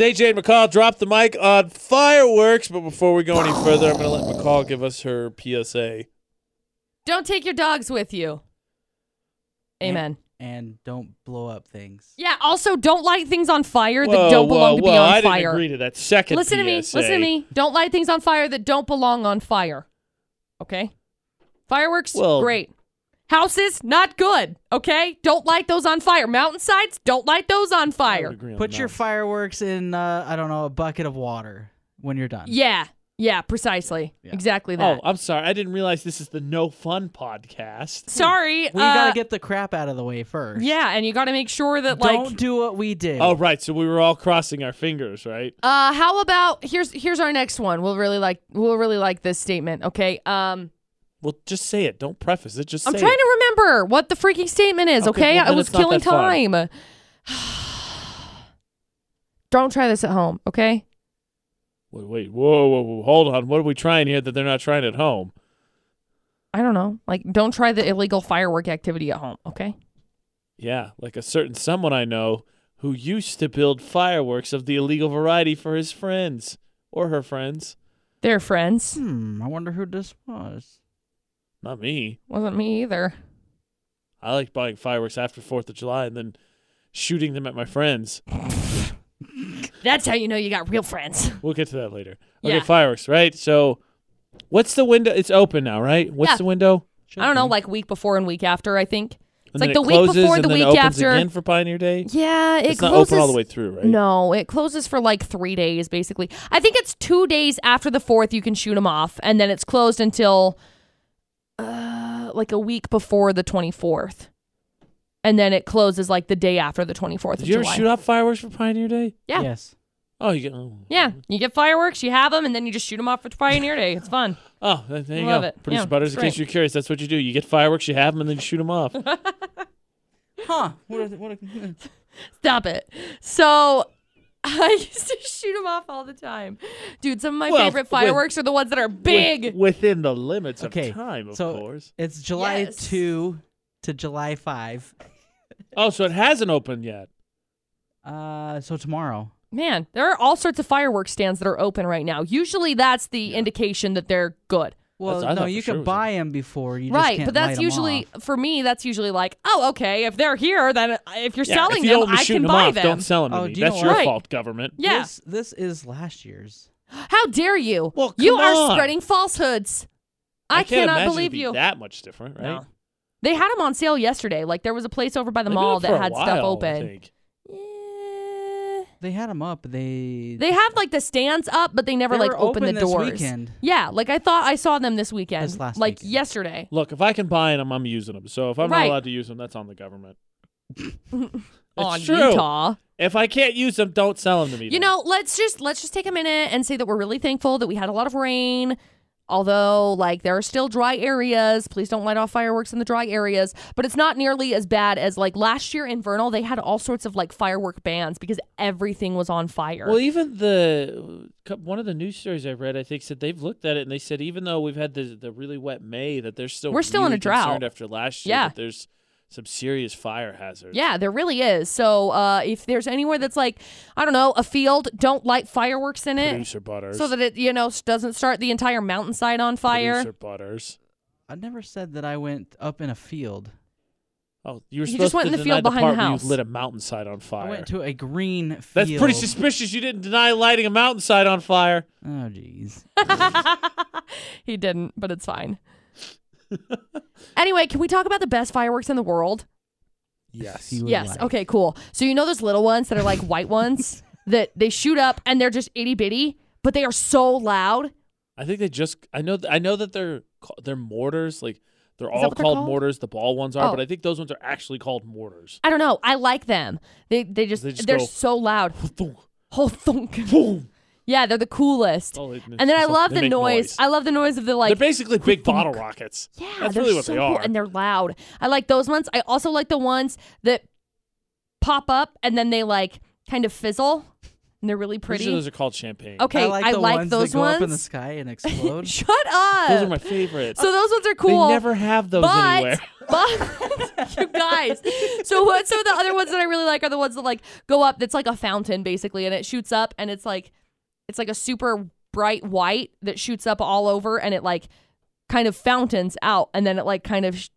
AJ and McCall drop the mic on fireworks, but before we go any further, I'm going to let McCall give us her PSA. Don't take your dogs with you. Amen. And don't blow up things. Yeah. Also, don't light things on fire that Whoa, don't belong whoa, to be whoa, on I fire. didn't agree to that second Listen to me. Listen to me. Don't light things on fire that don't belong on fire. Okay? Fireworks, Well- great. Houses, not good. Okay? Don't light those on fire. Mountainsides, don't light those on fire. on Put your fireworks in, uh, I don't know, a bucket of water when you're done. Yeah. Yeah, precisely. Yeah. Exactly that. Oh, I'm sorry. I didn't realize this is the no fun podcast. Sorry. We uh, gotta get the crap out of the way first. Yeah, and you got to make sure that like Don't do what we did. Oh, right. So we were all crossing our fingers, right? uh how about here's here's our next one. We'll really like we'll really like this statement, okay? Um Well, just say it. Don't preface it. Just I'm trying it. to remember what the freaking statement is, Okay, okay? well, I was killing time. Don't try this at home, okay? Wait, wait, whoa, whoa, whoa, hold on. What are we trying here that they're not trying at home? I don't know. Like don't try the illegal firework activity at home, okay? Yeah, like a certain someone I know who used to build fireworks of the illegal variety for his friends or her friends. They're friends. Hmm, I wonder who this was. Not me. Wasn't me either. I like buying fireworks after 4th of July and then shooting them at my friends. That's how you know you got real friends. We'll get to that later. Okay, Yeah. fireworks, right? So, what's the window? It's open now, right? What's Yeah. the window? I don't know, like week before and week after, I think. And like then the it week closes before, and the then week opens after. again for Pioneer Day. Yeah, it it's not closes open all the way through, right? No, it closes for like three days, basically. I think it's two days after the fourth you can shoot them off, and then it's closed until like a week before the twenty fourth, and then it closes like the day after the twenty fourth Did of you ever July. shoot off fireworks for Pioneer Day? Yeah. Yes. Oh, you get. Oh. yeah, you get fireworks, you have them, and then you just shoot them off for Pioneer Day. It's fun. Oh, th- there you Love go. it. Producer Yeah, Butterz, it's in case great. you're curious, that's what you do. You get fireworks, you have them, and then you shoot them off. Huh. What is, what a, Stop it. So. I used to shoot them off all the time, dude. Some of my Well, favorite with- fireworks are the ones that are big. With- within the limits Okay, of time, of so- course. it's July Yes. 2 to July 5. Oh, so it hasn't opened yet. Uh, so tomorrow. Man, there are all sorts of fireworks stands that are open right now. Usually that's the indication that they're good. Well, That's- no, you for sure it can buy them before. You just right, can't but light that's 'em usually for me that's usually like, "Oh, okay, if they're here, then if you're Yeah, selling if you them, I can them buy off, them." don't sell them to Oh, me. you That's your what? fault, government. yeah. This, this is last year's. How dare you? Well, you come are spreading falsehoods. I, can't cannot believe be you. That much different, right? No. They had them on sale yesterday. Like there was a place over by the They've mall that had stuff while, I open. Think. They had them up. They They have like the stands up, but they never They like were open, open the this doors. weekend. Yeah, like I thought I saw them this weekend, This last like weekend. yesterday. Look, if I can buy them, I'm using them. So if I'm Right. not allowed to use them, that's on the government. on true. Utah. If I can't use them, don't sell them to me. You then. know, let's just let's just take a minute and say that we're really thankful that we had a lot of rain. Although, like, there are still dry areas. Please don't light off fireworks in the dry areas. But it's not nearly as bad as like last year in Vernal. They had all sorts of like firework bans because everything was on fire. Well, even the one of the news stories I read, I think, said they've looked at it and they said even though we've had the the really wet May, that they're still We're still in a drought. after last year. Yeah. that there's some serious fire hazards. yeah, there really is. So, uh, if there's anywhere that's like, I don't know, a field, don't light fireworks in it producer Butterz. so that it, you know, doesn't start the entire mountainside on fire. Producer Butterz. I never said that I went up in a field. Oh, you were You supposed just went to in the deny field behind part the where house. You lit a mountainside on fire. I went to a green field. That's pretty suspicious. You didn't deny lighting a mountainside on fire. Oh, jeez. he didn't, but it's fine. Anyway, can we talk about the best fireworks in the world? Yes. Yes. like. Okay, cool. So you know those little ones that are like white ones that they shoot up and they're just itty bitty, but they are so loud. I think they just. I know. I know that they're they're mortars. Like they're that all what they're called, called? mortars. The ball ones are, Oh. but I think those ones are actually called mortars. I don't know. I like them. They they just, They just they're go- so loud. Boom, thunk. boom. Yeah, they're the coolest. Oh, they- And then I so love the make noise. I love the noise of the like they're basically big thunk. bottle rockets. Yeah, That's they're really what so they cool, are. and they're loud. I like those ones. I also like the ones that pop up and then they like kind of fizzle, and they're really Pretty pretty. sure those are called champagne. okay, I like, the ones those that go up in the sky and explode. Shut up. Those are my favorites. so those ones are cool. They never have those but anywhere. But you guys, so what? So the other ones that I really like are the ones that like go up. That's like a fountain basically, and it shoots up, and it's like it's like a super bright white that shoots up all over, and it like kind of fountains out, and then it like kind of sh-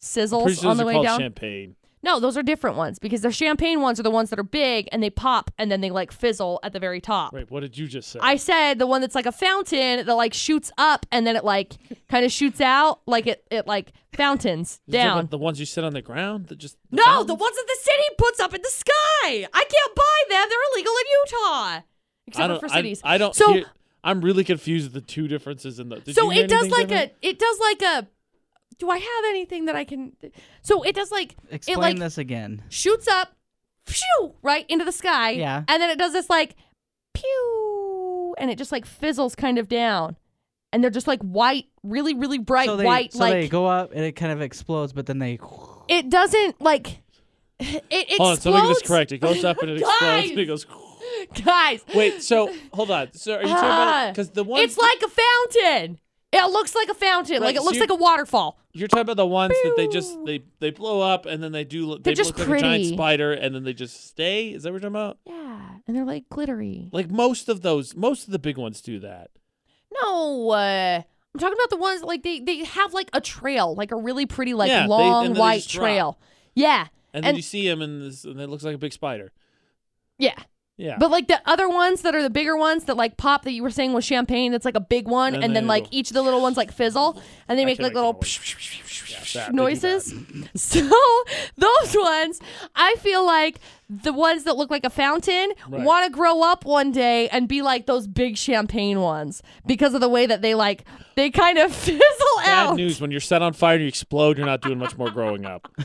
sizzles sure on the way down. champagne. No, those are different ones because the champagne ones are the ones that are big and they pop and then they like fizzle at the very top. Wait, what did you just say? I said the one that's like a fountain that like shoots up and then it like kind of shoots out like it it like fountains down. the ones you sit on the ground that just the No, the ones that the city puts up in the sky. I can't buy them. They're illegal in Utah. I Except don't, for I- cities. I, don't. So- hear, I'm really confused with the two differences in the. Did so you it does like different? a it does like a do I have anything that I can So it does like Explain it like this again. shoots up phew, right into the sky. Yeah. And then it does this like pew and it just like fizzles kind of down. And they're just like white, really, really bright so they, white, so like they go up and it kind of explodes, but then they. it doesn't like it explodes. Hold on, so let me get this correct. It goes up and it explodes. And it goes. Guys, Wait, so hold on. So are you talking about because the ones it's like a fountain. It looks like a fountain, Right, like it so looks like a waterfall. you're talking about the ones that they just they they blow up and then they do they They're just look like a giant pretty. spider and then they just stay. Is that what you're talking about? Yeah, and they're like glittery. Like most of those, most of the big ones do that. No, uh, I'm talking about the ones like they they have like a trail, like a really pretty like Yeah, long they white just drop. trail. Yeah, And then you see them and, this, and it looks like a big spider. yeah. Yeah. But like the other ones that are the bigger ones that like pop that you were saying was champagne, that's like a big one, And and, then like each of the little ones like fizzle, and they make like little the Yeah, that, they do noises. So those ones, I feel like the ones that look like a fountain Right. want to grow up one day and be like those big champagne ones because of the way that they like they kind of fizzle Bad out. Bad news. When you're set on fire and you explode, you're not doing much more growing up.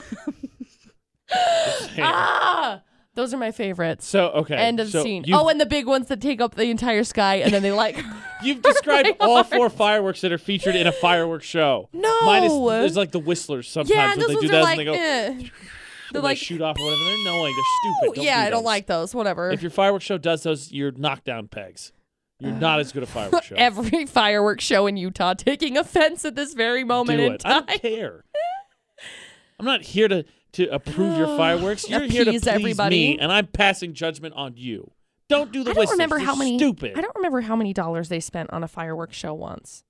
Ah, those are my favorites. So okay. End of so scene. Oh, and the big ones that take up the entire sky and then they like. you've described all four fireworks that are featured in a fireworks show. No. Minus there's like the whistlers sometimes yeah, when they do that like. and they go eh. They're they like. shoot off or whatever. They're annoying. They're stupid. Don't yeah, do I don't like those. Whatever. If your fireworks show does those, you're knocked down pegs. You're not as good a fireworks show. Every fireworks show in Utah taking offense at this very moment do in it. I time. don't care. I'm not here to to approve your fireworks. You're here to Appease please everybody. me, and I'm passing judgment on you. Don't do the I don't whistles. remember how many. Stupid. I don't remember how many dollars they spent on a fireworks show once.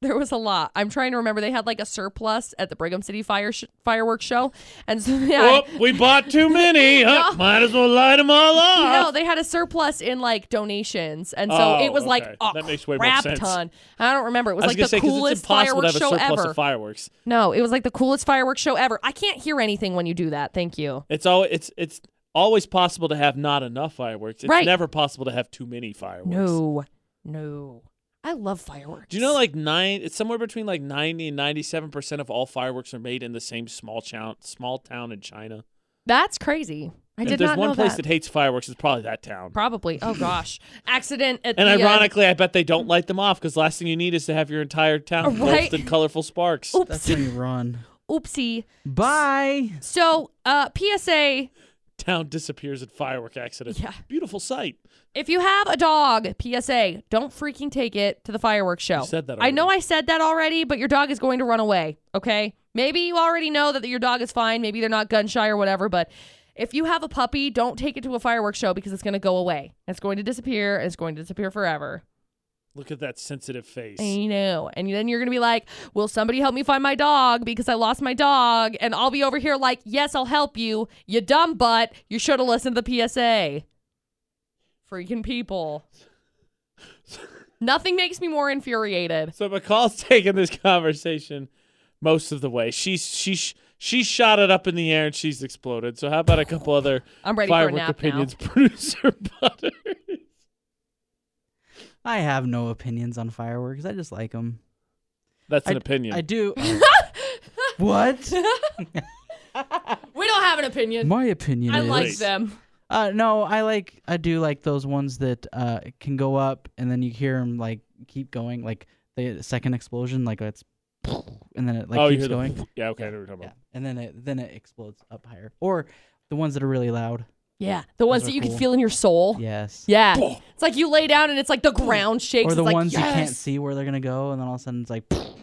There was a lot. I'm trying to remember. They had like a surplus at the Brigham City fire sh- fireworks show, and so yeah, Oh, we bought too many. Huh? No. Might as well light them all up. no, they had a surplus in like donations, and so Oh, it was like okay. a That makes way more crap sense. ton. I don't remember. It was, was like the say coolest to fireworks have a show ever. of fireworks. no, it was like the coolest fireworks show ever. I can't hear anything when you do that. Thank you. It's all it's it's always possible to have not enough fireworks. It's Right. never possible to have too many fireworks. No, no, I love fireworks. Do you know like nine? It's somewhere between like ninety and ninety-seven percent of all fireworks are made in the same small town, small town in China. that's crazy? I if did there's not one know place that. that hates fireworks, it's probably that town. Probably. Oh gosh, accident at And the. uh, ironically, I bet they don't light them off because last thing you need is to have your entire town Right. engulfed in colorful sparks. oops, That's when you run. oopsie. Bye. So, uh, PSA: Town disappears in firework accident. Yeah. Beautiful sight. If you have a dog, PSA: don't freaking take it to the fireworks show. You said that I know. I said that already, but your dog is going to run away. Okay, maybe you already know that your dog is fine. Maybe they're not gun shy or whatever, but. If you have a puppy, don't take it to a fireworks show because it's going to go away. It's going to disappear and it's going to disappear forever. Look at that sensitive face. I know. And then you're going to be like, Will somebody help me find my dog because I lost my dog? And I'll be over here like, Yes, I'll help you. You dumb butt. You should have listened to the PSA. Freaking people. Nothing makes me more infuriated. So McCall's taking this conversation most of the way. She's she's she shot it up in the air and she's exploded. So how about a couple other I'm ready for a firework nap opinions, producer Butter? I have no opinions on fireworks. I just like them. That's an I, opinion. I do. what? We don't have an opinion. My opinion I is. like them. Uh, no, I like. I do like those ones that uh can go up and then you hear them like keep going, like the second explosion, like it's, and then it like oh, you keeps hear the- yeah, okay, I know what you're talking Yeah, about. and then it then it explodes up higher, or the ones that are really loud. Yeah. The ones that you can feel in your soul. Yes. Yeah. It's like you lay down and it's like the ground shakes. Or the It's like, ones you can't see where they're gonna go, and then all of a sudden it's like. Hey,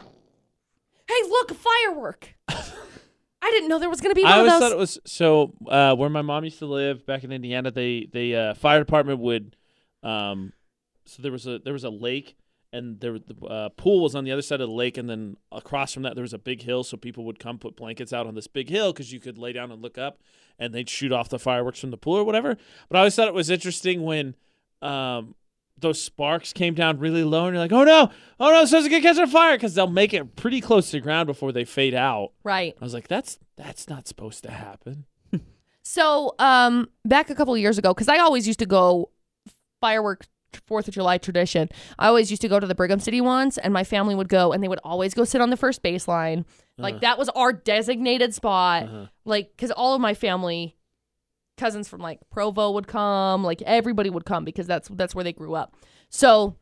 Hey, look, a firework. I didn't know there was going to be one I of always those. thought it was so. Uh, where my mom used to live back in Indiana, they they uh, fire department would, um, so there was a there was a lake, and there the uh, pool was on the other side of the lake, and then across from that there was a big hill, so people would come put blankets out on this big hill because you could lay down and look up, and they'd shoot off the fireworks from the pool or whatever. But I always thought it was interesting when, um. Those sparks came down really low, and you're like, "Oh no, oh no, someone's gonna catch on fire!" Because they'll make it pretty close to the ground before they fade out. right. I was like, "That's that's not supposed to happen." So, um, back a couple of years ago, because I always used to go firework Fourth of July tradition. I always used to go to the Brigham City ones, and my family would go, and they would always go sit on the first baseline. Like Uh-huh. that was our designated spot. Uh-huh. Like, because all of my family, cousins from like Provo would come, like everybody would come because that's that's where they grew up. So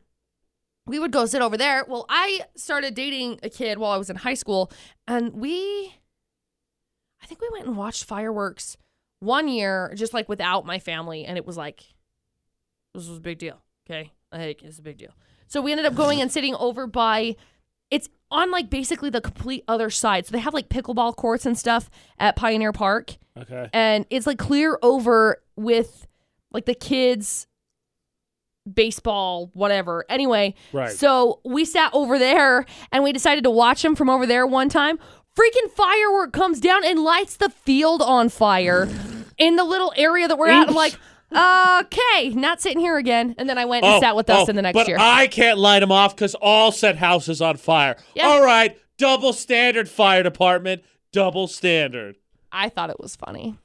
we would go sit over there. Well, I started dating a kid while I was in high school, and we, I think we went and watched fireworks one year, just like without my family, and it was like, this was a big deal. Okay, like it's a big deal. So we ended up going and sitting over by, it's on like basically the complete other side. So they have like pickleball courts and stuff at Pioneer Park, Okay. and it's like clear over with like the kids baseball whatever anyway Right. so we sat over there and we decided to watch them from over there one time freaking firework comes down and lights the field on fire in the little area that we're at i'm like okay not sitting here again and then i went and sat with us in the next Oh, but year I can't light them off because all set houses on fire. Yeah. All right, double standard, fire department, double standard. i thought it was funny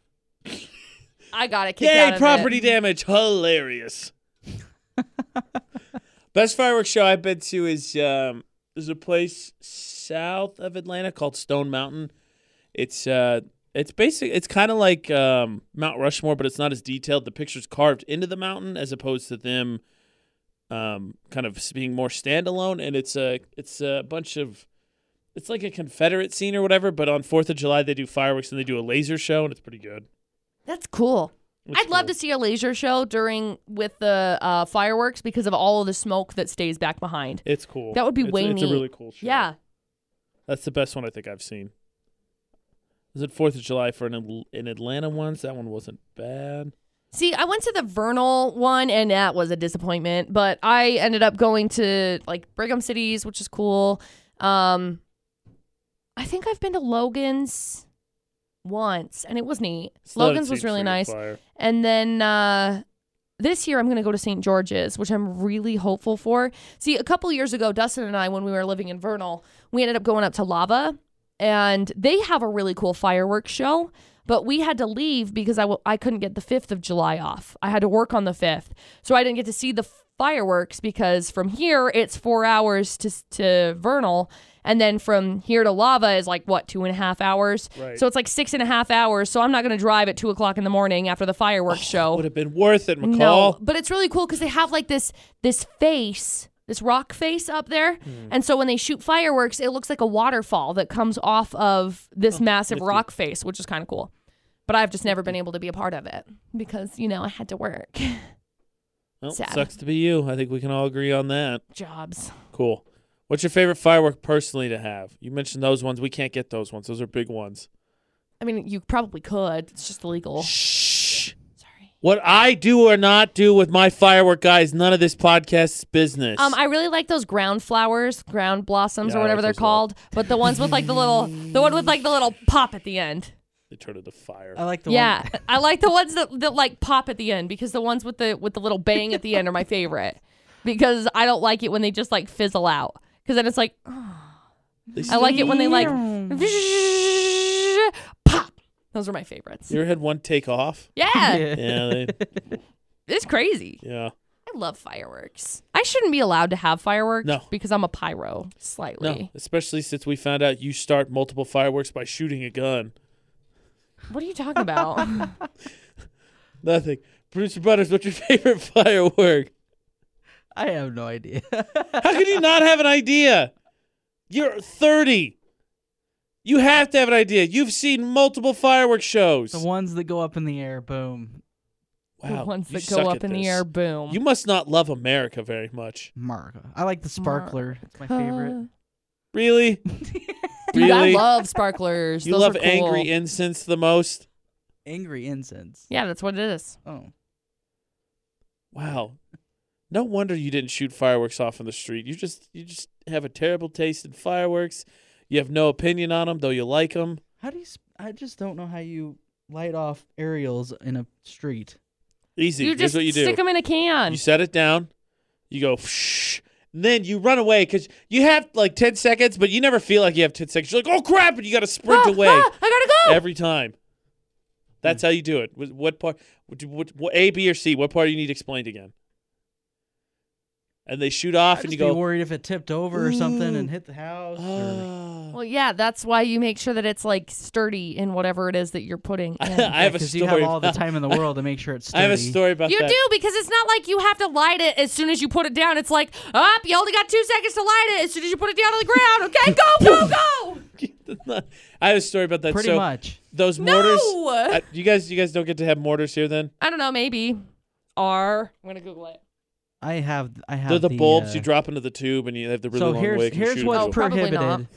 i got a kick out Yay, of property it. damage, hilarious. Best fireworks show I've been to is um, there's a place south of Atlanta called Stone Mountain. It's uh, it's basic. It's kind of like um, Mount Rushmore, but it's not as detailed. The pictures carved into the mountain as opposed to them um, kind of being more standalone. And it's a it's a bunch of it's like a Confederate scene or whatever. But on Fourth of July, they do fireworks and they do a laser show, and it's pretty good. that's cool It's I'd love to see a laser show during with the uh, fireworks because of all of the smoke that stays back behind. It's cool. That would be it's, way It's a really cool show. Yeah, That's the best one I think I've seen. Was it Fourth of July for an in Atlanta once? That one wasn't bad. See, I went to the Vernal one and that was a disappointment, but I ended up going to like Brigham Cities, which is cool. Um I think I've been to Logan's once and it was neat. Still Logan's was really nice. Fire. And then uh this year I'm going to go to St. George's, which I'm really hopeful for. See, a couple years ago, Dustin and I, when we were living in Vernal, we ended up going up to Lava, and they have a really cool fireworks show. But we had to leave because I w- I couldn't get the 5th of July off. I had to work on the 5th. So I didn't get to see the fireworks because from here it's four hours to, to Vernal. And then from here to Lava is like, what, two and a half hours? Right. So it's like six and a half hours. So I'm not going to drive at two o'clock in the morning after the fireworks oh, show. Would have been worth it, McCall. No, but it's really cool because they have like this this face, this rock face up there, Hmm. and so when they shoot fireworks, it looks like a waterfall that comes off of this massive nifty. rock face, which is kind of cool. But I've just never been able to be a part of it because you know I had to work Well, sad. sucks to be you. I think we can all agree on that. jobs. Cool. What's your favorite firework personally to have? You mentioned those ones. We can't get those ones. Those are big ones. I mean, you probably could. It's just illegal. Shh. Sorry. What I do or not do with my firework guys, none of this podcast's business. Um, I really like those ground flowers, ground blossoms, Yeah, or I whatever like they're those a lot. called. But the ones with like the little, the one with like the little pop at the end. they turn into fire. I like the ones. yeah, one. I like the ones that, that like pop at the end because the ones with the with the little bang at the end are my favorite. Because I don't like it when they just like fizzle out. Because then it's like They I like it when they like pop. Those are my favorites. You ever had one take off? Yeah, Yeah, they, it's crazy. yeah. I love fireworks. I shouldn't be allowed to have fireworks No. because I'm a pyro slightly. No, especially since we found out you start multiple fireworks by shooting a gun. What are you talking about? Nothing. Producer Butterz, what's your favorite firework? I have no idea. How can you not have an idea? You're 30. You have to have an idea. You've seen multiple fireworks shows. the ones that go up in the air, boom. wow, the ones that go up in the air, boom. You must not love America very much. America. I like the sparkler. It's my favorite. Really? Dude, I love sparklers. you Those love are cool. angry incense the most? Angry incense. Yeah, that's what it is. Oh. Wow. No wonder you didn't shoot fireworks off in the street. You just you just have a terrible taste in fireworks. You have no opinion on them, though you like them. How do you? Sp- I just don't know how you light off aerials in a street. Easy. You Here's just what you do. stick them in a can. You set it down. You go, Shh, and then you run away because you have like 10 seconds, but you never feel like you have 10 seconds. You're like, oh crap, and you got to sprint Ah, away ah, I gotta go. every time. That's how you do it. What, what part? What, what, what, A, B, or C? What part do you need explained again? And they shoot off, I'd and just you be go, worried if it tipped over or something and hit the house. or... "Ah." well, yeah, that's why you make sure that it's like sturdy in whatever it is that you're putting. I in. have a because story. you have all the time in the world to make sure it's Sturdy. I sturdy. have a story about You that. do because it's not like you have to light it as soon as you put it down. It's like, up, you only got two seconds to light it as soon as you put it down on the ground. Okay, go, go, go. I have a story about that. Pretty so much. those mortars. No. uh, you guys, you guys don't get to have mortars here then. I don't know, maybe. Are I'm gonna Google it. I have. I have. They're the, bulbs uh, you drop into the tube, and you have the really so long here's wick. and here's shoot what's into it. Not. prohibited.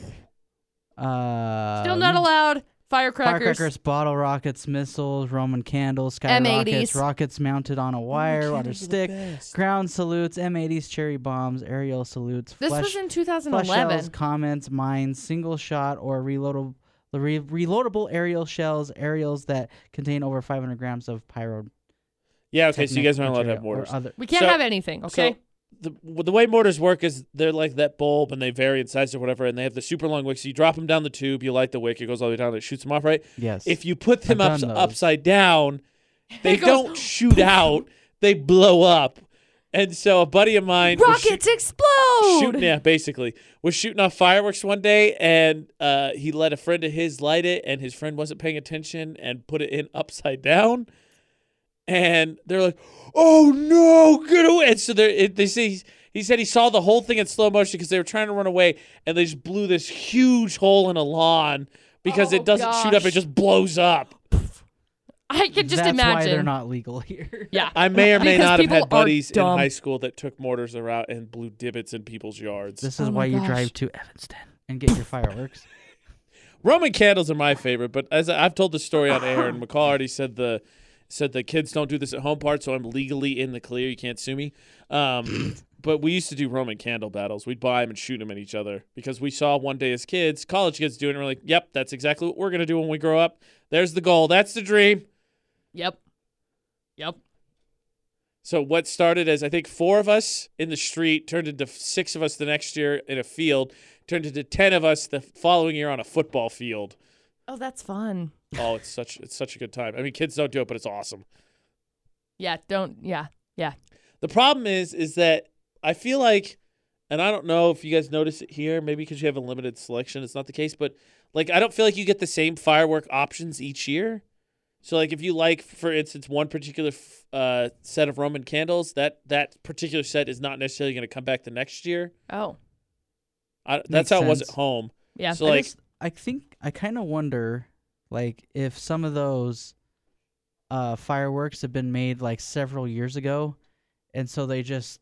Uh, Still not allowed. Firecrackers. Firecrackers, bottle rockets, missiles, Roman candles, sky rockets, M80s. rockets mounted on a wire, water Candles are stick, ground salutes, M80s, cherry bombs, aerial salutes, This flesh, was in 2011. flesh 2011. shells, comets, mines, single shot or reloadable, re- reloadable aerial shells, aerials that contain over 500 grams of pyro. Yeah, okay, so you guys aren't allowed to have mortars. Other, we can't So- have anything, okay? So the the way mortars work is they're like that bulb, and they vary in size or whatever, and they have the super long wick. So you drop them down the tube, you light the wick, it goes all the way down, it shoots them off, right? yes. If you put them I've up, done those. upside down, they It goes don't shoot out; they blow up. And so a buddy of mine was shoot- Rockets explode. shooting yeah basically was shooting off fireworks one day and uh, he let a friend of his light it and his friend wasn't paying attention and put it in upside down and they're like oh no get away and so they they see he said he saw the whole thing in slow motion because they were trying to run away and they just blew this huge hole in a lawn because Oh, it doesn't shoot up it just blows up I can just That's imagine. why they're not legal here. Yeah. i may or may not have had buddies in high school that took mortars around and blew divots in people's yards This is Oh why my you drive to Evanston and get your fireworks. Roman candles are my favorite, but as I've told the story on air, and McCall already said the said the kids don't do this at home part, so I'm legally in the clear. You can't sue me. Um, but we used to do Roman candle battles. We'd buy them and shoot them at each other because we saw one day as kids, college kids doing it. And we're like, "Yep, that's exactly what we're gonna do when we grow up. There's the goal. That's the dream." Yep. Yep. So what started as I think four of us in the street turned into six of us the next year in a field, turned into ten of us the following year on a football field. Oh, that's fun. Oh, it's such it's such a good time. I mean, kids don't do it, but it's awesome. Yeah, don't yeah. Yeah. The problem is, is that I feel like, and I don't know if you guys notice it here, maybe because you have a limited selection, it's not the case, but like I don't feel like you get the same firework options each year. So like if you like, for instance, one particular f- uh, set of Roman candles, that that particular set is not necessarily going to come back the next year. Oh. I, that's Makes how it was at home. Yeah. So I like, just- I think I kind of wonder, like, if some of those uh, fireworks have been made like several years ago, and so they just,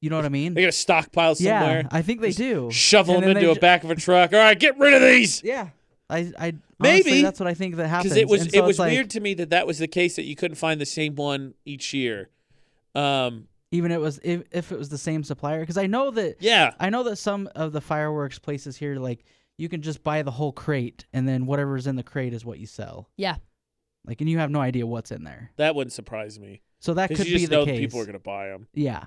you know what I mean? they got a stockpile Yeah, somewhere, I think they Just do. shovel And them into a ju- back of a truck. All right, get rid of these. Yeah, I, I Maybe. honestly, that's what I think that happens. because it was And it was like, weird to me that that was the case that you couldn't find the same one each year. Um, Even it was if if it was the same supplier, because I know that yeah, I know that some of the fireworks places here, like you can just buy the whole crate, and then whatever's in the crate is what you sell. Yeah. Like, and you have no idea what's in there. that wouldn't surprise me So that could you be just the know case. people are going to buy them. yeah.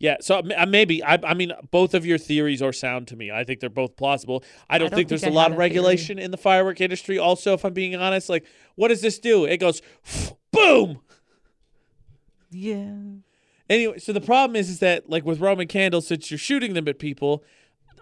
Yeah, so m- uh, maybe I, I mean both of your theories are sound to me. I think they're both plausible. I don't, don't think think there's I a lot have of a theory. regulation in the firework industry. Also, if I'm being honest, like what does this do? It goes boom. Yeah. Anyway, so the problem is, is that like with Roman candles, since you're shooting them at people,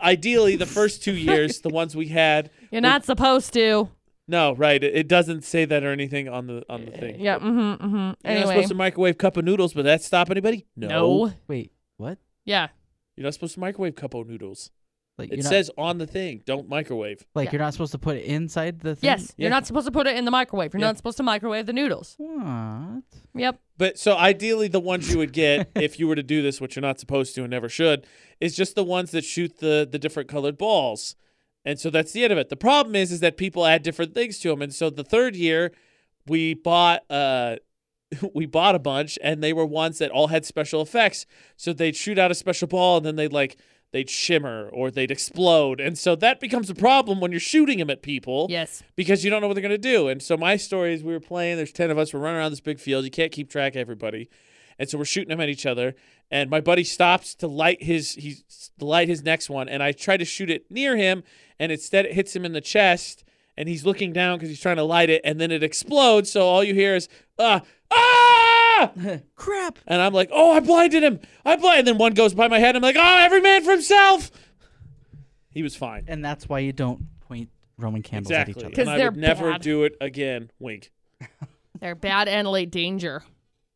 ideally the first two years, the ones we had, You're not supposed to. no, right? It, it doesn't say that or anything on the on the thing. Yeah. Mm-hmm. Mm-hmm. You're not Anyway. supposed to microwave cup of noodles, but that stop anybody? No. no. Wait, what? Yeah. You're not supposed to microwave cup of noodles. Like It not, says on the thing, don't microwave. like Yeah. you're not supposed to put it inside the thing. Yes, Yeah. you're not supposed to put it in the microwave. You're Yeah. not supposed to microwave the noodles. What? Yep. But so ideally, the ones you would get if you were to do this, which you're not supposed to and never should, is just the ones that shoot the the different colored balls. And so that's the end of it. The problem is, is that people add different things to them. And so the third year, we bought uh, we bought a bunch, and they were ones that all had special effects. So they'd shoot out a special ball, and then they'd like they'd shimmer or they'd explode. And so that becomes a problem when you're shooting them at people Yes. because you don't know what they're going to do. And so my story is we were playing, there's 10 of us, we're running around this big field. You can't keep track of everybody. And so we're shooting them at each other. And my buddy stops to light his he's to light his next one. And I try to shoot it near him, and instead it hits him in the chest. And he's looking down because he's trying to light it, and then it explodes. So all you hear is uh ah! Crap. And I'm like, oh, I blinded him. I blind. And then one goes by my head. I'm like, oh, every man for himself. He was fine. And that's why you don't point Roman candles Exactly. at each other. 'Cause And I they're would never bad. do it again. Wink. They're bad and late danger.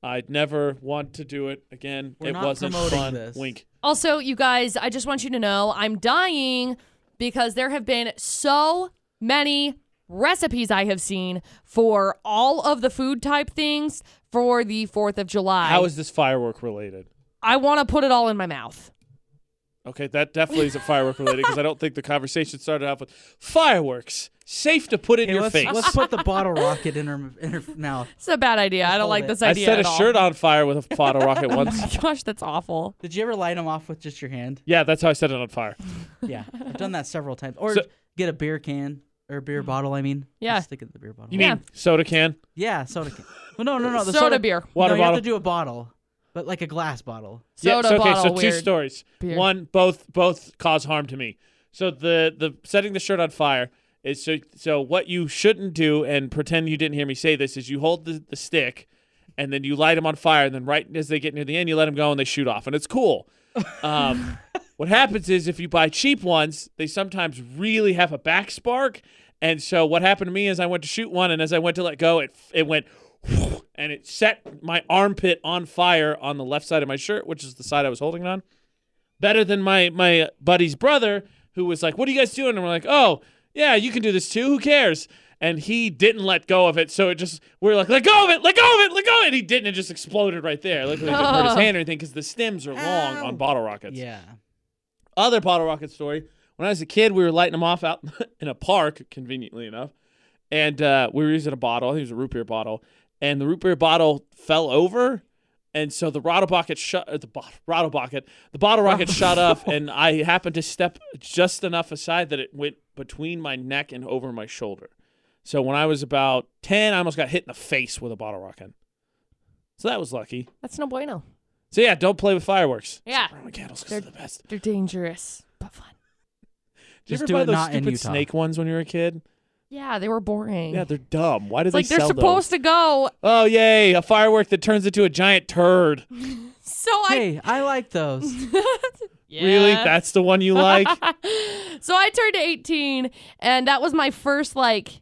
I'd never want to do it again. We're it not wasn't promoting fun. this. Wink. Also, you guys, I just want you to know I'm dying because there have been so many recipes I have seen for all of the food type things for the 4th of July. How is this firework related? I want to put it all in my mouth. Okay, that definitely isn't firework related because I don't think the conversation started off with fireworks. Safe to put in Hey, your let's, face. let's put the bottle rocket in her in her mouth. It's a bad idea. I don't like it. this idea. I idea. set a all. shirt on fire with a bottle rocket Oh once. my gosh, that's awful. Did you ever light them off with just your hand? Yeah, that's how I set it on fire. Yeah, I've done that several times. Or So- get a beer can or a beer mm-hmm. bottle. I mean, Yeah. Stick it in the beer bottle. You Yeah. mean soda can? yeah, soda can. Well, no, no, no. The soda, beer. Water no, you have to do a bottle, but like a glass bottle. Yeah, Soda so, okay, bottle, so two weird. stories. Beer. One, both both cause harm to me. So the the setting the shirt on fire is so so what you shouldn't do and pretend you didn't hear me say this is you hold the, the stick and then you light them on fire and then right as they get near the end you let them go and they shoot off and it's cool. Um, what happens is if you buy cheap ones, they sometimes really have a back spark. And so what happened to me is I went to shoot one and as I went to let go, it it went and it set my armpit on fire on the left side of my shirt, which is the side I was holding it on. Better than my my buddy's brother, who was like, "What are you guys doing?" And we're like, "Oh, yeah, you can do this too. Who cares?" And he didn't let go of it, so it just we are like, "Let go of it! Let go of it! Let go!" of it! And he didn't. It just exploded right there. Luckily, it didn't hurt his Oh. hand or anything because the stems are long Ow. on bottle rockets. Yeah. Other bottle rocket story. When I was a kid, we were lighting them off out in a park, conveniently enough, and uh, we were using a bottle. I think it was a root beer bottle, and the root beer bottle fell over, and so the bottle bucket shut. Uh, the bo- bottle bucket, the bottle rocket shot up, and I happened to step just enough aside that it went between my neck and over my shoulder. So when I was about ten, I almost got hit in the face with a bottle rocket. So that was lucky. That's no bueno. So yeah, don't play with fireworks. Yeah. Roman candles 'cause They're- they're the best. They're dangerous, but fun. Did you Just ever do buy it those not stupid snake ones when you were a kid? Yeah, they were boring. Yeah, they're dumb. Why do it's they like they're supposed those? to go. Oh yay! A firework that turns into a giant turd. So I Hey, I like those. Really? That's the one you like? so I turned 18 and that was my first like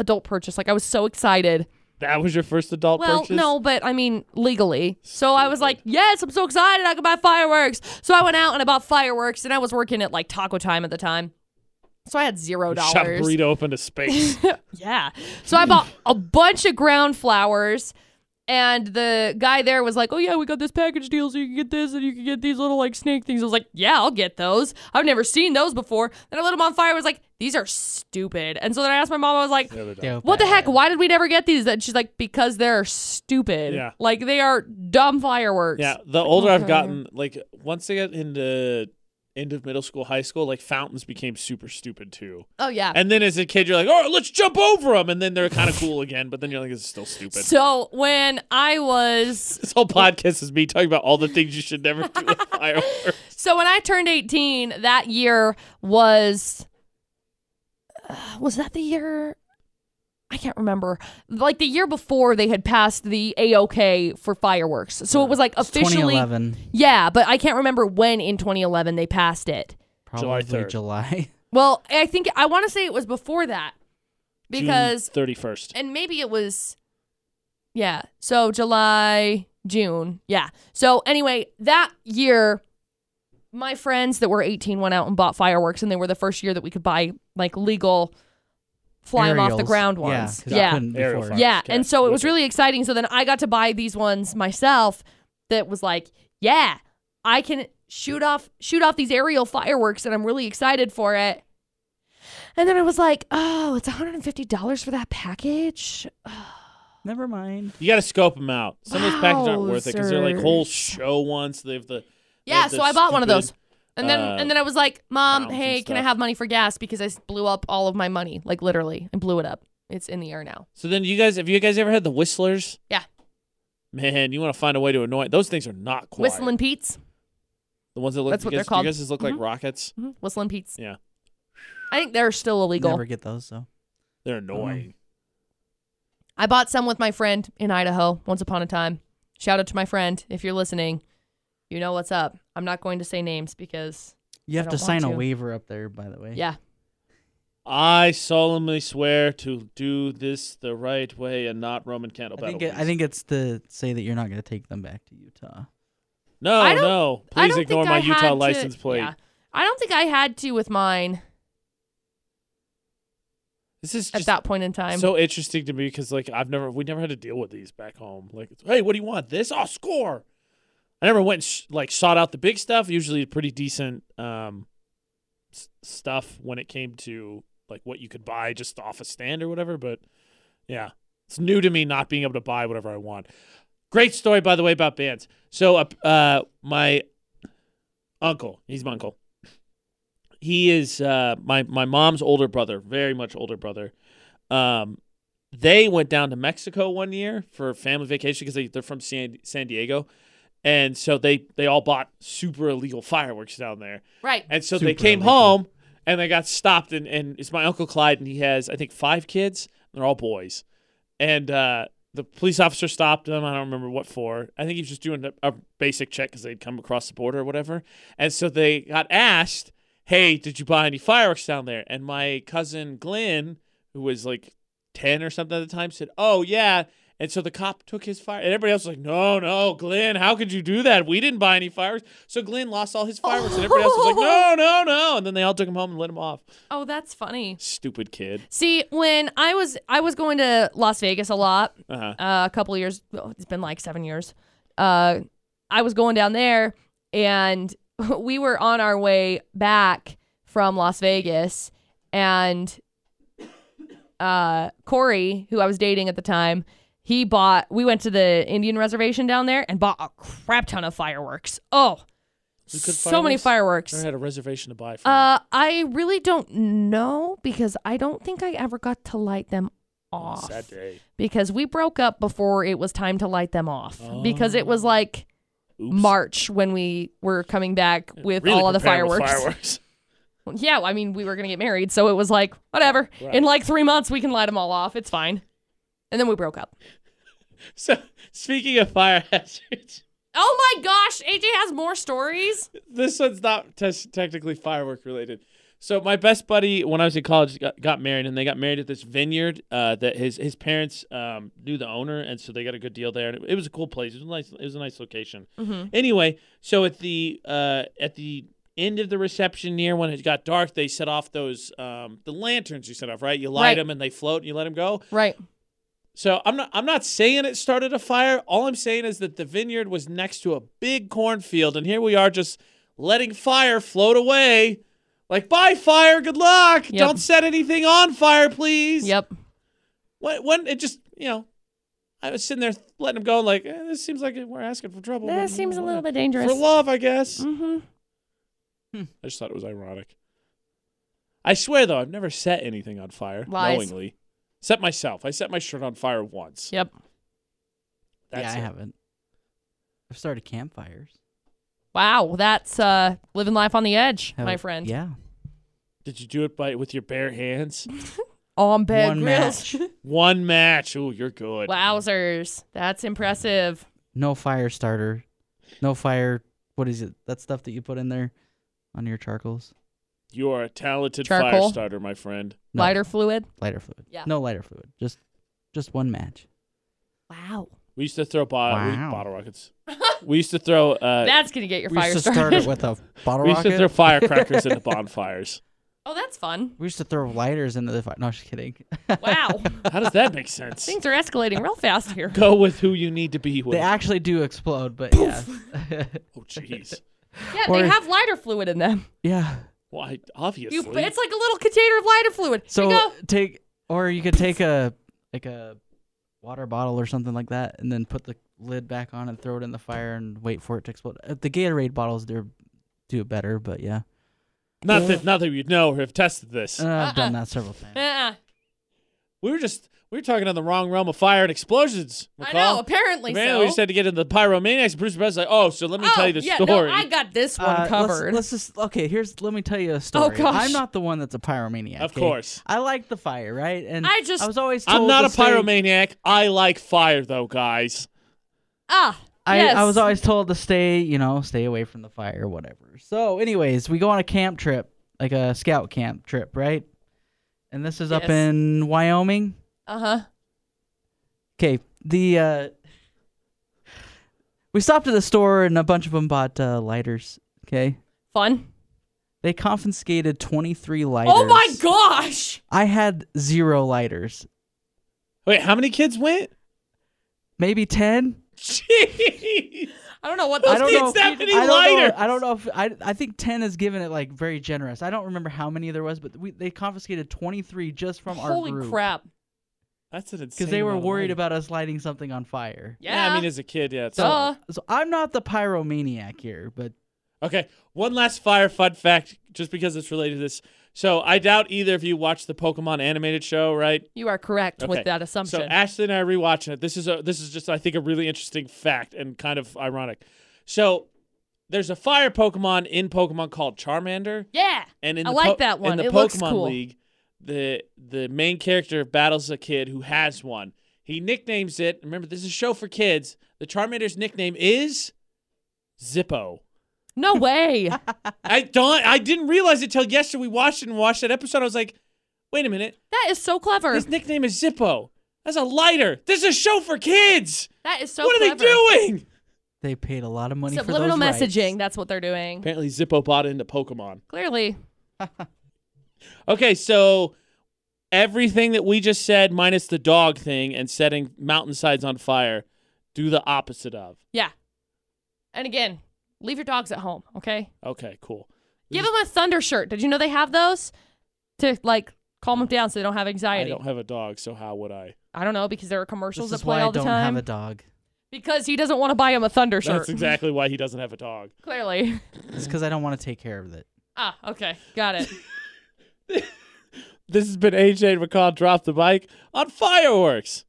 adult purchase. Like I was so excited. that was your first adult Well, purchase? no, but I mean legally. So I was like, yes, I'm so excited. I can buy fireworks. So I went out and I bought fireworks and I was working at like Taco Time at the time. So I had zero Shot dollars. burrito up into space. Yeah. So I bought a bunch of ground flowers. And the guy there was like, "Oh yeah, we got this package deal, so you can get this, and you can get these little like snake things." I was like, "Yeah, I'll get those. I've never seen those before." Then I lit them on fire. I was like, "These are stupid." And so then I asked my mom. I was like, Yeah, they're "What the heck? Why did we never get these?" And she's like, "Because they're stupid. Yeah. Like they are dumb fireworks." Yeah, the older I've gotten, like once they get into end of middle school, high school, like fountains became super stupid too. Oh yeah. And then as a kid, you're like, "Oh, let's jump over them," and then they're kind of cool again. But then you're like, "This is still stupid." so when I was This whole podcast is me talking about all the things you should never do with fireworks. So when I turned 18, that year was uh, was that the year I can't remember. Like the year before they had passed the AOK for fireworks. So it was like officially 2011, Yeah, but I can't remember when in 2011 they passed it. probably 3rd. July. Well, I think I want to say it was before that. Because thirty first. and maybe it was yeah so july june yeah so anyway that year my friends that were 18 went out and bought fireworks, and they were the first year that we could buy like legal fly them off the Aerials. ground Yeah, ones. 'cause I Yeah. before. Yeah, and so it was really exciting. So then I got to buy these ones myself. That was like, yeah, I can shoot off shoot off these aerial fireworks, and I'm really excited for it. And then I was like, oh, it's 150 dollars for that package. Never mind. You got to scope them out. Some of those packages aren't worth it because they're like whole show ones. They have the Yeah, the so I bought one of those. And then uh, and then I was like, Mom, hey, can I have money for gas? Because I blew up all of my money. Like literally. I blew it up. It's in the air now. So then you guys, have you guys ever had the whistlers? Yeah. Man, you want to find a way to annoy. Those things are not quiet. Whistling Pete's. The ones that look. That's what you they're called. You guys just look like Mhm. rockets. Mhm, Whistling Pete's. Yeah. I think they're still illegal. Never get those though. They're annoying. I bought some with my friend in Idaho once upon a time. Shout out to my friend if you're listening. You know what's up. I'm not going to say names because You have to don't sign want a waiver up there, by the way. yeah. I solemnly swear to do this the right way and not Roman candle I think it, I think it's to say that you're not going to take them back to Utah. no, no. Please ignore my I Utah had to- license plate. Yeah. I don't think I had to with mine This is at that point in time. so interesting to me because like I've never we never had to deal with these back home. Like, hey, what do you want? This? Oh, score. I never went sh- like sought out the big stuff. Usually, pretty decent um, s- stuff when it came to like what you could buy just off a stand or whatever. But yeah, it's new to me not being able to buy whatever I want. Great story, by the way, about bands. So, uh, uh my uncle, he's my uncle. He is uh, my my mom's older brother, very much older brother. Um, they went down to Mexico one year for family vacation because they, they're from San, San Diego. And so they, they all bought super illegal fireworks down there. right. And so they came illegal. home and they got stopped. And, and it's my Uncle Clyde, and he has, I think, five kids. They're all boys. And uh, the police officer stopped them. I don't remember what for. I think he was just doing a, a basic check because they'd come across the border or whatever. And so they got asked, hey, did you buy any fireworks down there? And my cousin Glenn, who was like 10 or something at the time, said, oh, yeah. And so the cop took his fire, and everybody else was like, "No, no, Glenn, how could you do that? We didn't buy any fireworks." So Glenn lost all his fireworks, and everybody else was like, "No, no, no!" And then they all took him home and let him off. Oh, that's funny. Stupid kid. See, when I was I was going to Las Vegas a lot, Uh-huh. uh, a couple of years. Well, it's been like seven years. Uh, I was going down there, and we were on our way back from Las Vegas, and uh, Corey, who I was dating at the time, he bought. We went to the Indian reservation down there and bought a crap ton of fireworks. Oh, so many fireworks. I had a reservation to buy. From. Uh, I really don't know because I don't think I ever got to light them off Sad day. because we broke up before it was time to light them off because it was like Oops. March when we were coming back with Really all of the fireworks. fireworks. Yeah, I mean we were gonna get married, so it was like whatever. Right. In like three months, we can light them all off. It's fine. And then we broke up. so speaking of fire hazards, Oh my gosh, AJ has more stories. this one's not technically firework related. So my best buddy, when I was in college, got, got married, and they got married at this vineyard uh, that his his parents um, knew the owner, and so they got a good deal there. And it, it was a cool place. It was a nice. It was a nice location. Mm-hmm. Anyway, so at the uh, at the end of the reception near when it got dark, they set off those um, the lanterns you set off. Right, you light Right. them and they float, and you let them go. Right. So I'm not I'm not saying it started a fire. All I'm saying is that the vineyard was next to a big cornfield, and here we are just letting fire float away. Like, bye fire, good luck. Yep. Don't set anything on fire, please. Yep. When, when it just you know, I was sitting there letting him go, like eh, this seems like we're asking for trouble. That but, seems a little bit dangerous for love, I guess. Mm-hmm. I just thought it was ironic. I swear though, I've never set anything on fire Lies. knowingly. Set myself. I set my shirt on fire once. Yep. That's yeah, I it. haven't. I've started campfires. Wow, that's uh living life on the edge, Have- my friend. Yeah. Did you do it by with your bare hands? On bed One match. One match. Ooh, you're good. Wowzers. That's impressive. No fire starter. No fire. What is it? That stuff that you put in there on your charcoals. You are a talented fire starter, my friend. No, Lighter fluid. Lighter fluid. Yeah. No lighter fluid. Just, just one match. Wow. We used to throw bo- we- bottle rockets. we used to throw. Uh, That's gonna get your We fire used to started. start it with a bottle we used to throw firecrackers into bonfires. oh, that's fun. we used to throw lighters into the fire. No, just kidding. Wow, How does that make sense? things are escalating real fast here. Go with who you need to be with. they actually do explode, but yeah, oh, jeez. Yeah, Or- they have lighter fluid in them. yeah. Why? Obviously. You, it's like a little container of lighter fluid. So you go. take, or you could take a like a water bottle or something like that, and then put the lid back on and throw it in the fire and wait for it to explode. Uh, The Gatorade bottles do do it better, but yeah, not that not that you know or have tested this. uh, I've done Uh-uh. that several times. Uh-uh. We were just we were talking on the wrong realm of fire and explosions. I know. Apparently Apparently, so. we just had to get into the pyromaniacs. Bruce Brothers like, oh, so let me oh, tell you the yeah, story. No, I got this one Uh, let's- covered. Let's, just okay. Here's let me tell you a story. Oh gosh. I'm not the one that's a pyromaniac. of okay? course, I like the fire, right? And I just- I was always told I'm not to a stay- pyromaniac. I like fire, though, guys. ah, I, yes. I was always told to stay, you know, stay away from the fire, whatever. So, anyways, we go on a camp trip, like a scout camp trip, right? And this is up in Wyoming. Uh huh. Okay, the uh we stopped at the store and a bunch of them bought uh, lighters. Okay, Fun. they confiscated 23 lighters. Oh my gosh. I had zero lighters, Wait, how many kids went? maybe 10. Jeez. I don't know what Those those I don't kids know. that if- many I don't know. lighters. I don't know if I. I think ten has given it like very generous. I don't remember how many there was, but we they confiscated twenty three just from our Holy group crap. That's an insane. because they were amount of worried lighters. about us lighting something on fire. Yeah. I mean, as a kid, yeah. It's So, Duh. so I'm not the pyromaniac here, but Okay, one last fire fun fact, just because it's related to this. So I doubt either of you watched the Pokemon animated show, right? you are correct Okay. with that assumption. So. Ashley and I are rewatching it. This is a this is just I think a really interesting fact and kind of ironic. So there's a fire Pokemon in Pokemon called Charmander, yeah. and in I the like po- that one. In the It looks Pokemon cool. League, the the main character battles a kid who has one. He nicknames it. Remember, this is a show for kids. The Charmander's nickname is Zippo. No way. I don't. I didn't realize it till yesterday. We watched it and watched that episode. I was like, wait a minute. that is so clever. His nickname is Zippo. That's a lighter. This is a show for kids. that is so what are they doing? they paid a lot of money for Subliminal those rights. messaging. That's what they're doing. Apparently, Zippo bought into Pokemon. Clearly. Okay, so everything that we just said, minus the dog thing and setting mountainsides on fire, do the opposite of. Yeah. And again, leave your dogs at home, okay? Okay, cool. Give them a thunder shirt. Did you know they have those to like calm them down so they don't have anxiety. I anxiety? don't have a dog, so how would I? I don't know because there are commercials This that is play why all I the don't time. have a dog. because he doesn't want to buy him a thunder shirt. That's exactly why he doesn't have a dog. Clearly. It's because I don't want to take care of it. ah, okay. Got it. This has been AJ and McCall Drop the Mic on Fireworks.